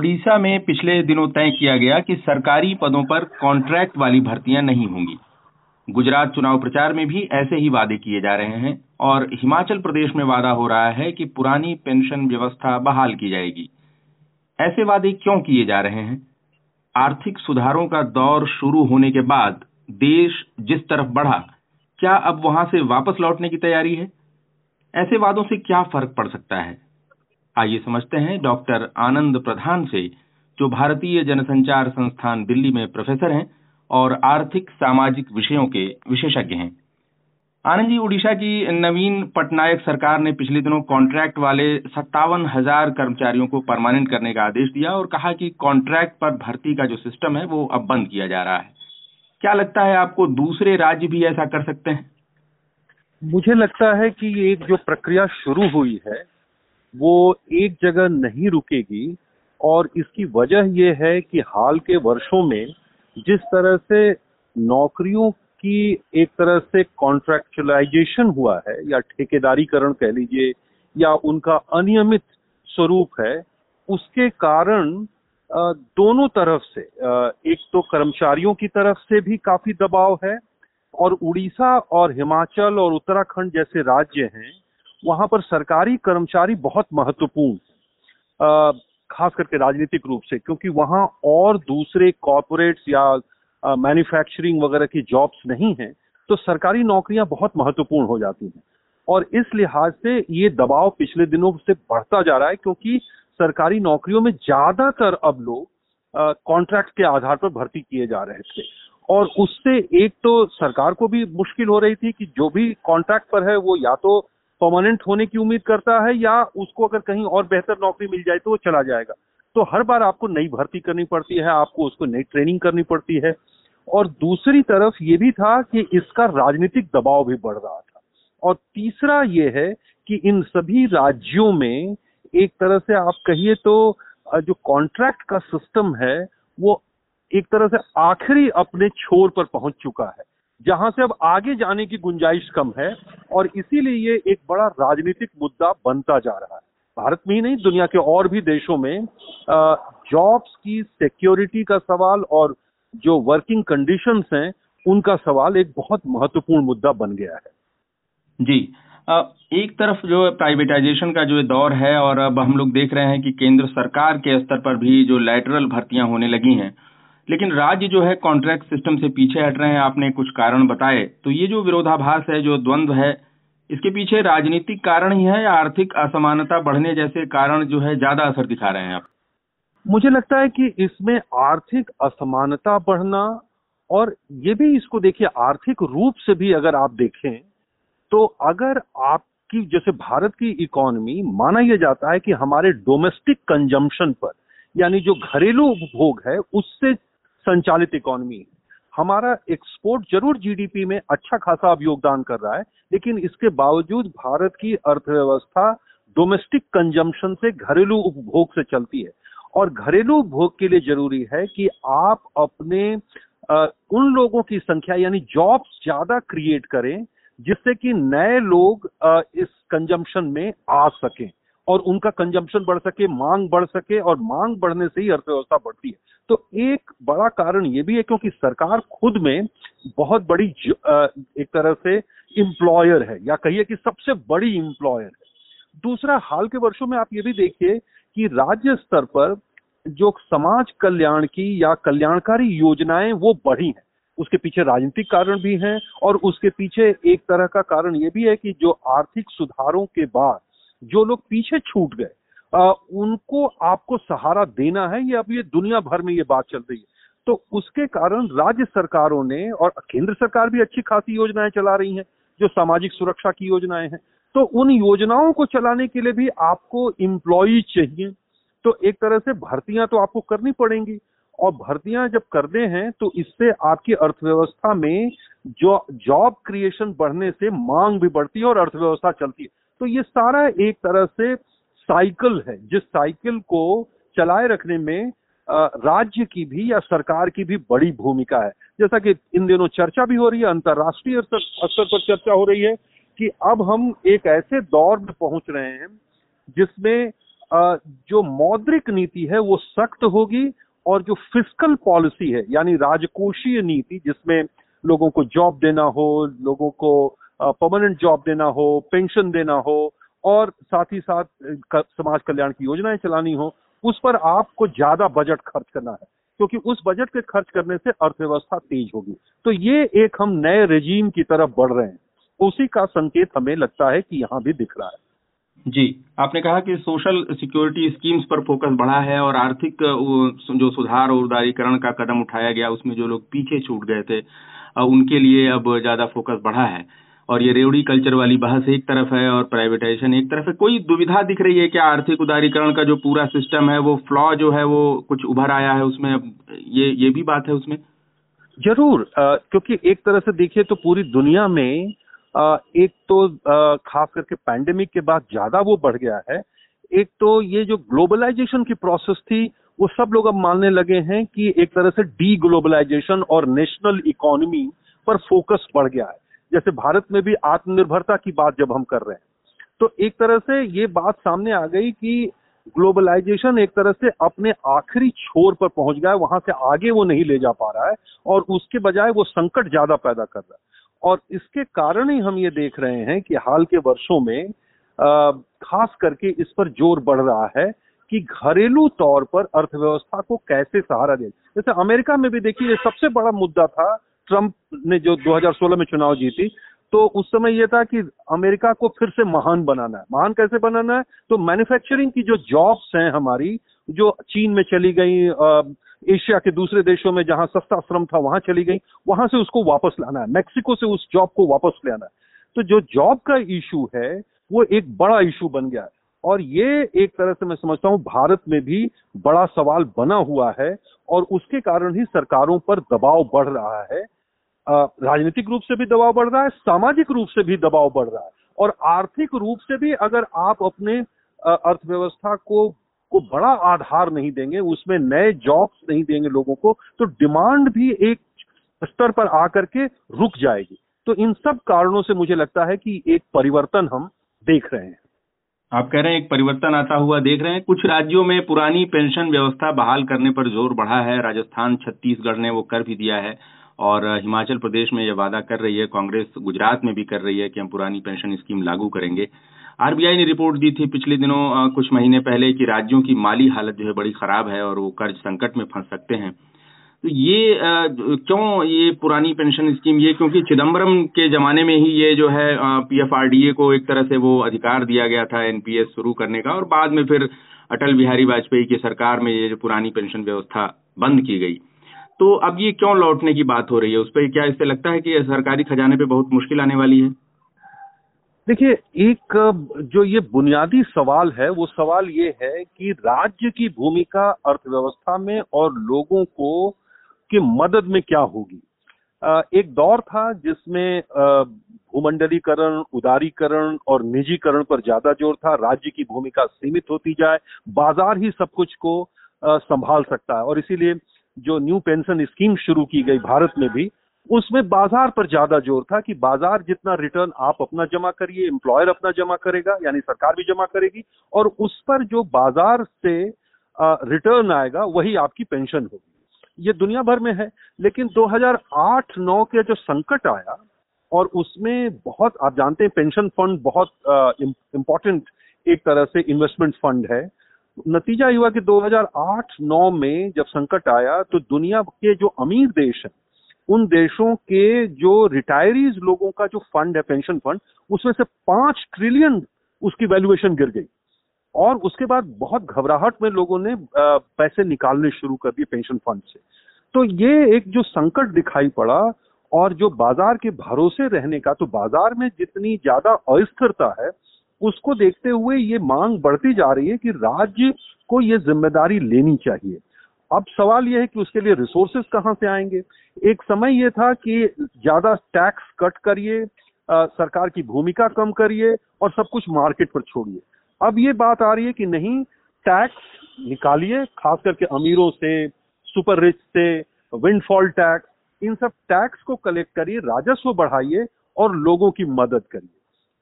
ओडिशा में पिछले दिनों तय किया गया कि सरकारी पदों पर कॉन्ट्रैक्ट वाली भर्तियाँ नहीं होंगी। गुजरात चुनाव प्रचार में भी ऐसे ही वादे किए जा रहे हैं और हिमाचल प्रदेश में वादा हो रहा है कि पुरानी पेंशन व्यवस्था बहाल की जाएगी। ऐसे वादे क्यों किए जा रहे हैं? आर्थिक सुधारों का दौर शुरू होने के बाद देश जिस तरफ़ बढ़ा, क्या अब वहाँ से वापस लौटने की तैयारी है? ऐसे वादों से क्या फ़र्क पड़ सकता है? आइए समझते हैं डॉक्टर आनंद प्रधान से, जो भारतीय जनसंचार संस्थान दिल्ली में प्रोफेसर हैं और आर्थिक सामाजिक विषयों के विशेषज्ञ हैं। आनंद जी, उड़ीसा की नवीन पटनायक सरकार ने पिछले दिनों कॉन्ट्रैक्ट वाले सत्तावन हज़ार कर्मचारियों को परमानेंट करने का आदेश दिया और कहा कि कॉन्ट्रैक्ट पर भर्ती का जो सिस्टम है वो अब बंद किया जा रहा है। क्या लगता है आपको दूसरे राज्य भी ऐसा कर सकते हैं? मुझे लगता है कि एक जो प्रक्रिया शुरू हुई है वो एक जगह नहीं रुकेगी और इसकी वजह यह है कि हाल के वर्षों में जिस तरह से नौकरियों की एक तरह से कॉन्ट्रेक्चुअलाइजेशन हुआ है, या ठेकेदारीकरण कह लीजिए, या उनका अनियमित स्वरूप है, उसके कारण दोनों तरफ़ से एक तो कर्मचारियों की तरफ़ से भी काफ़ी दबाव है और उड़ीसा और हिमाचल और उत्तराखंड जैसे राज्य हैं वहाँ पर सरकारी कर्मचारी बहुत महत्वपूर्ण खास करके राजनीतिक रूप से, क्योंकि वहाँ और दूसरे कॉरपोरेट्स या मैन्युफैक्चरिंग वगैरह की जॉब्स नहीं है तो सरकारी नौकरियाँ बहुत महत्वपूर्ण हो जाती हैं। और इस लिहाज से ये दबाव पिछले दिनों से बढ़ता जा रहा है, क्योंकि सरकारी नौकरियों में ज़्यादातर अब लोग कॉन्ट्रैक्ट के आधार पर भर्ती किए जा रहे थे। और उससे एक तो सरकार को भी मुश्किल हो रही थी कि जो भी कॉन्ट्रैक्ट पर है वो या तो परमानेंट होने की उम्मीद करता है या उसको अगर कहीं और बेहतर नौकरी मिल जाए तो वो चला जाएगा। तो हर बार आपको नई भर्ती करनी पड़ती है, आपको उसको नई ट्रेनिंग करनी पड़ती है। और दूसरी तरफ़ ये भी था कि इसका राजनीतिक दबाव भी बढ़ रहा था। और तीसरा ये है कि इन सभी राज्यों में एक तरह से आप कहिए तो जो कॉन्ट्रैक्ट का सिस्टम है, वो एक तरह से आखिरी अपने छोर पर पहुँच चुका है। जहाँ से अब आगे जाने की गुंजाइश कम है और इसीलिए ये एक बड़ा राजनीतिक मुद्दा बनता जा रहा है। भारत में ही नहीं, दुनिया के और भी देशों में जॉब्स की सिक्योरिटी का सवाल और जो वर्किंग कंडीशंस हैं, उनका सवाल एक बहुत महत्वपूर्ण मुद्दा बन गया है। जी एक तरफ़ जो प्राइवेटाइजेशन का जो दौर है और अब हम लोग देख रहे हैं कि केंद्र सरकार के स्तर पर भी जो लेटरल भर्तियाँ होने लगी हैं लेकिन राज्य जो है कॉन्ट्रैक्ट सिस्टम से पीछे हट रहे हैं, आपने कुछ कारण बताए। तो ये जो विरोधाभास है, जो द्वंद्व है, इसके पीछे राजनीतिक कारण ही है या आर्थिक असमानता बढ़ने जैसे कारण जो है ज़्यादा असर दिखा रहे हैं आप? मुझे लगता है कि इसमें आर्थिक असमानता बढ़ना और ये भी इसको देखिए, आर्थिक रूप से भी अगर आप देखें तो अगर आपकी, जैसे भारत की इकोनॉमी माना यह जाता है कि हमारे डोमेस्टिक कंजम्पशन पर, यानी जो घरेलू उपभोग है, उससे संचालित इकोनॉमी। हमारा एक्सपोर्ट ज़रूर जीडीपी में अच्छा खासा अब योगदान कर रहा है लेकिन इसके बावजूद भारत की अर्थव्यवस्था डोमेस्टिक कंजम्पशन से घरेलू उपभोग से चलती है। और घरेलू उपभोग के लिए ज़रूरी है कि आप अपने आ, उन लोगों की संख्या यानी जॉब्स ज़्यादा क्रिएट करें जिससे कि नए लोग आ, इस कंजम्पशन में आ सकें। और उनका कंजम्पशन बढ़ सके, मांग बढ़ सके और मांग बढ़ने से ही अर्थव्यवस्था बढ़ती है। तो एक बड़ा कारण ये भी है क्योंकि सरकार खुद में बहुत बड़ी एक तरह से इंप्लॉयर है या कहिए कि सबसे बड़ी इंप्लॉयर है। दूसरा, हाल के वर्षों में आप ये भी देखिए कि राज्य स्तर पर जो समाज कल्याण की या कल्याणकारी योजनाएँ वो बढ़ी हैं। उसके पीछे राजनीतिक कारण भी हैं और उसके पीछे एक तरह का कारण ये भी है कि जो आर्थिक सुधारों के बाद जो लोग पीछे छूट गए उनको आपको सहारा देना है, ये अब ये दुनिया भर में ये बात चल रही है। तो उसके कारण राज्य सरकारों ने और केंद्र सरकार भी अच्छी खासी योजनाएँ चला रही हैं, जो सामाजिक सुरक्षा की योजनाएँ हैं। तो उन योजनाओं को चलाने के लिए भी आपको इम्प्लॉय चाहिए। तो एक तरह से भर्तियाँ तो आपको करनी पड़ेंगी। और भर्तियाँ जब करते हैं तो इससे आपकी अर्थव्यवस्था में जो जॉब क्रिएशन बढ़ने से मांग भी बढ़ती है और अर्थव्यवस्था चलती है। तो ये सारा एक तरह से साइकिल है। जिस साइकिल को चलाए रखने में राज्य की भी या सरकार की भी बड़ी भूमिका है। जैसा कि इन दिनों चर्चा भी हो रही है, अंतर्राष्ट्रीय स्तर पर चर्चा हो रही है कि अब हम एक ऐसे दौर में पहुँच रहे हैं जिसमें जो मौद्रिक नीति है वो सख्त होगी और जो फ़िज़िकल पॉलिसी है, यानी राजकोषीय नीति जिसमें लोगों को जॉब देना हो, लोगों को परमानेंट जॉब देना हो पेंशन देना हो, और साथ ही साथ समाज कल्याण की योजनाएँ चलानी हो, उस पर आपको ज़्यादा बजट खर्च करना है। क्योंकि उस बजट के खर्च करने से अर्थव्यवस्था तेज होगी। तो ये एक हम नए रेजीम की तरफ़ बढ़ रहे हैं। उसी का संकेत हमें लगता है कि यहाँ भी दिख रहा है। जी, आपने कहा कि सोशल सिक्योरिटी स्कीम्स पर फोकस बढ़ा है और आर्थिक जो सुधार और उदारीकरण का कदम उठाया गया, उसमें जो लोग पीछे छूट गए थे उनके लिए अब ज़्यादा फोकस बढ़ा है। और ये रेवड़ी कल्चर वाली बहस एक तरफ़ है और प्राइवेटाइजेशन एक तरफ़ है। कोई दुविधा दिख रही है क्या आर्थिक उदारीकरण का जो पूरा सिस्टम है, वो फ्लॉ जो है, वो कुछ उभर आया है उसमें? ये ये भी बात है उसमें। ज़रूर क्योंकि एक तरह से देखिए तो पूरी दुनिया में एक तो खास करके पैंडेमिक के बाद ज़्यादा वो बढ़ गया है। एक तो ये जो ग्लोबलाइजेशन की प्रोसेस थी, वो सब लोग अब मानने लगे हैं कि एक तरह से डी ग्लोबलाइजेशन और नेशनल इकोनॉमी पर फोकस बढ़ गया है। जैसे भारत में भी आत्मनिर्भरता की बात जब हम कर रहे हैं तो एक तरह से ये बात सामने आ गई कि ग्लोबलाइजेशन एक तरह से अपने आखिरी छोर पर पहुँच गया है, वहाँ से आगे वो नहीं ले जा पा रहा है और उसके बजाय वो संकट ज़्यादा पैदा कर रहा है। और इसके कारण ही हम ये देख रहे हैं कि हाल के वर्षों में खास करके इस पर ज़ोर बढ़ रहा है कि घरेलू तौर पर अर्थव्यवस्था को कैसे सहारा दे। जैसे अमेरिका में भी देखिए सबसे बड़ा मुद्दा था ट्रंप ने जो 2016 में चुनाव जीती तो उस समय यह था कि अमेरिका को फिर से महान बनाना है। महान कैसे बनाना है? तो मैन्युफैक्चरिंग की जो जॉब्स हैं हमारी, जो चीन में चली गई एशिया के दूसरे देशों में जहाँ सस्ता श्रम था, वहाँ चली गई, वहाँ से उसको वापस लाना है। मैक्सिको से उस जॉब को वापस ले आना है। तो जो जॉब का इशू है, वो एक बड़ा इशू बन गया है। और ये एक तरह से मैं समझता हूँ, भारत में भी बड़ा सवाल बना हुआ है और उसके कारण ही सरकारों पर दबाव बढ़ रहा है। राजनीतिक रूप से भी दबाव बढ़ रहा है, सामाजिक रूप से भी दबाव बढ़ रहा है। और आर्थिक रूप से भी अगर आप अपने अर्थव्यवस्था को को बड़ा आधार नहीं देंगे, उसमें नए जॉब्स नहीं देंगे लोगों को तो डिमांड भी एक स्तर पर आकर के रुक जाएगी। तो इन सब कारणों से मुझे लगता है कि एक परिवर्तन हम देख रहे हैं। आप कह रहे हैं, एक परिवर्तन आता हुआ देख रहे हैं। कुछ राज्यों में पुरानी पेंशन व्यवस्था बहाल करने पर ज़ोर बढ़ा है। राजस्थान, छत्तीसगढ़ ने वो कर भी दिया है। और हिमाचल प्रदेश में यह वादा कर रही है, कांग्रेस गुजरात में भी कर रही है कि हम पुरानी पेंशन स्कीम लागू करेंगे। आरबीआई ने रिपोर्ट दी थी पिछले दिनों कुछ महीने पहले कि राज्यों की माली हालत जो है बड़ी खराब है और वो कर्ज संकट में फंस सकते हैं। तो ये क्यों ये पुरानी पेंशन स्कीम, ये क्योंकि चिदम्बरम के जमाने में ही ये जो है पीएफआरडीए को एक तरह से वो अधिकार दिया गया था एनपीएस शुरू करने का और बाद में फिर अटल बिहारी वाजपेयी की सरकार में ये जो पुरानी पेंशन व्यवस्था बंद की गई। तो अब ये क्यों लौटने की बात हो रही है? उस पर क्या इससे लगता है कि सरकारी खजाने पे बहुत मुश्किल आने वाली है? देखिए, एक, जो ये बुनियादी सवाल है, वो सवाल ये है कि राज्य की भूमिका अर्थव्यवस्था में और लोगों को की मदद में क्या होगी? एक दौर था जिसमें भूमंडलीकरण, उदारीकरण और निजीकरण पर ज़्यादा ज़ोर था। राज्य की भूमिका सीमित होती जाए, बाज़ार ही सब कुछ को संभाल सकता है। और इसीलिए जो न्यू पेंशन स्कीम शुरू की गई भारत में भी, उसमें बाज़ार पर ज़्यादा ज़ोर था कि बाज़ार जितना रिटर्न आप अपना जमा करिए एम्प्लॉयर अपना जमा करेगा, यानी सरकार भी जमा करेगी, और उस पर जो बाज़ार से रिटर्न आएगा, वही आपकी पेंशन होगी। ये दुनिया भर में है, लेकिन 2008-9 के जो संकट आया, और उसमें बहुत, आप जानते हैं पेंशन फंड बहुत इंपॉर्टेंट एक तरह से इन्वेस्टमेंट फंड है। नतीजा हुआ कि 2008-9 में जब संकट आया तो दुनिया के जो अमीर देश हैं, उन देशों के जो रिटायरीज लोगों का जो फंड है पेंशन फंड उसमें से पाँच ट्रिलियन उसकी वैल्यूएशन गिर गई। और उसके बाद बहुत घबराहट में लोगों ने पैसे निकालने शुरू कर दिए पेंशन फंड से। तो ये एक जो संकट दिखाई पड़ा, और जो बाज़ार के भरोसे रहने का तो बाज़ार में जितनी ज़्यादा अस्थिरता है उसको देखते हुए ये मांग बढ़ती जा रही है कि राज्य को ये ज़िम्मेदारी लेनी चाहिए। अब सवाल यह है कि उसके लिए रिसोर्सेज कहाँ से आएँगे? एक समय ये था कि ज़्यादा टैक्स कट करिए सरकार की भूमिका कम करिए और सब कुछ मार्केट पर छोड़िए। अब ये बात आ रही है कि नहीं टैक्स निकालिए, खास करके अमीरों से सुपर रिच से विंडफॉल टैक्स इन सब टैक्स को कलेक्ट करिए, राजस्व बढ़ाइए और लोगों की मदद करिए।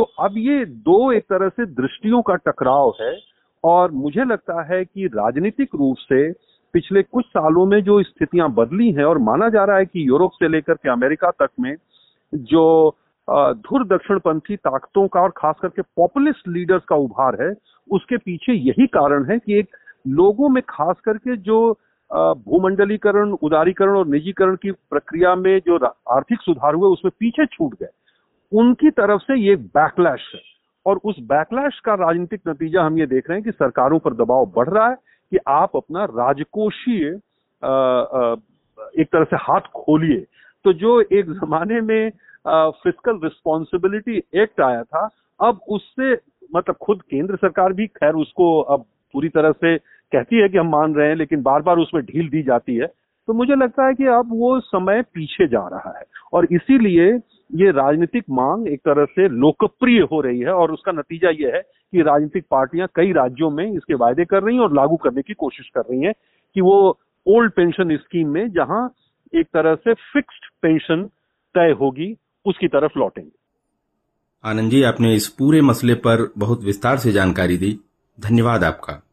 तो अब ये दो एक तरह से दृष्टियों का टकराव है और मुझे लगता है कि राजनीतिक रूप से पिछले कुछ सालों में जो स्थितियाँ बदली हैं और माना जा रहा है कि यूरोप से लेकर के अमेरिका तक में जो धुर दक्षिणपंथी ताकतों का और खास करके पॉपुलिस्ट लीडर्स का उभार है, उसके पीछे यही कारण है कि एक लोगों में खास करके जो भूमंडलीकरण, उदारीकरण और निजीकरण की प्रक्रिया में जो आर्थिक सुधार हुए, उसमें पीछे छूट गए। उनकी तरफ़ से ये बैकलैश है। और उस बैकलैश का राजनीतिक नतीजा हम ये देख रहे हैं कि सरकारों पर दबाव बढ़ रहा है कि आप अपना राजकोषीय एक तरह से हाथ खोलिए। तो जो एक जमाने में फ़िज़िकल रिस्पॉन्सिबिलिटी एक्ट आया था, अब उससे मतलब खुद केंद्र सरकार भी खैर उसको अब पूरी तरह से कहती है कि हम मान रहे हैं, लेकिन बार बार उसमें ढील दी जाती है। तो मुझे लगता है कि अब वो समय पीछे जा रहा है। और इसीलिए ये राजनीतिक मांग एक तरह से लोकप्रिय हो रही है और उसका नतीजा ये है कि राजनीतिक पार्टियाँ कई राज्यों में इसके वायदे कर रही हैं और लागू करने की कोशिश कर रही हैं कि वो ओल्ड पेंशन स्कीम में जहाँ एक तरह से फिक्स्ड पेंशन तय होगी, उसकी तरफ़ लौटेंगे। आनंद जी, आपने इस पूरे मसले पर बहुत विस्तार से जानकारी दी। धन्यवाद आपका।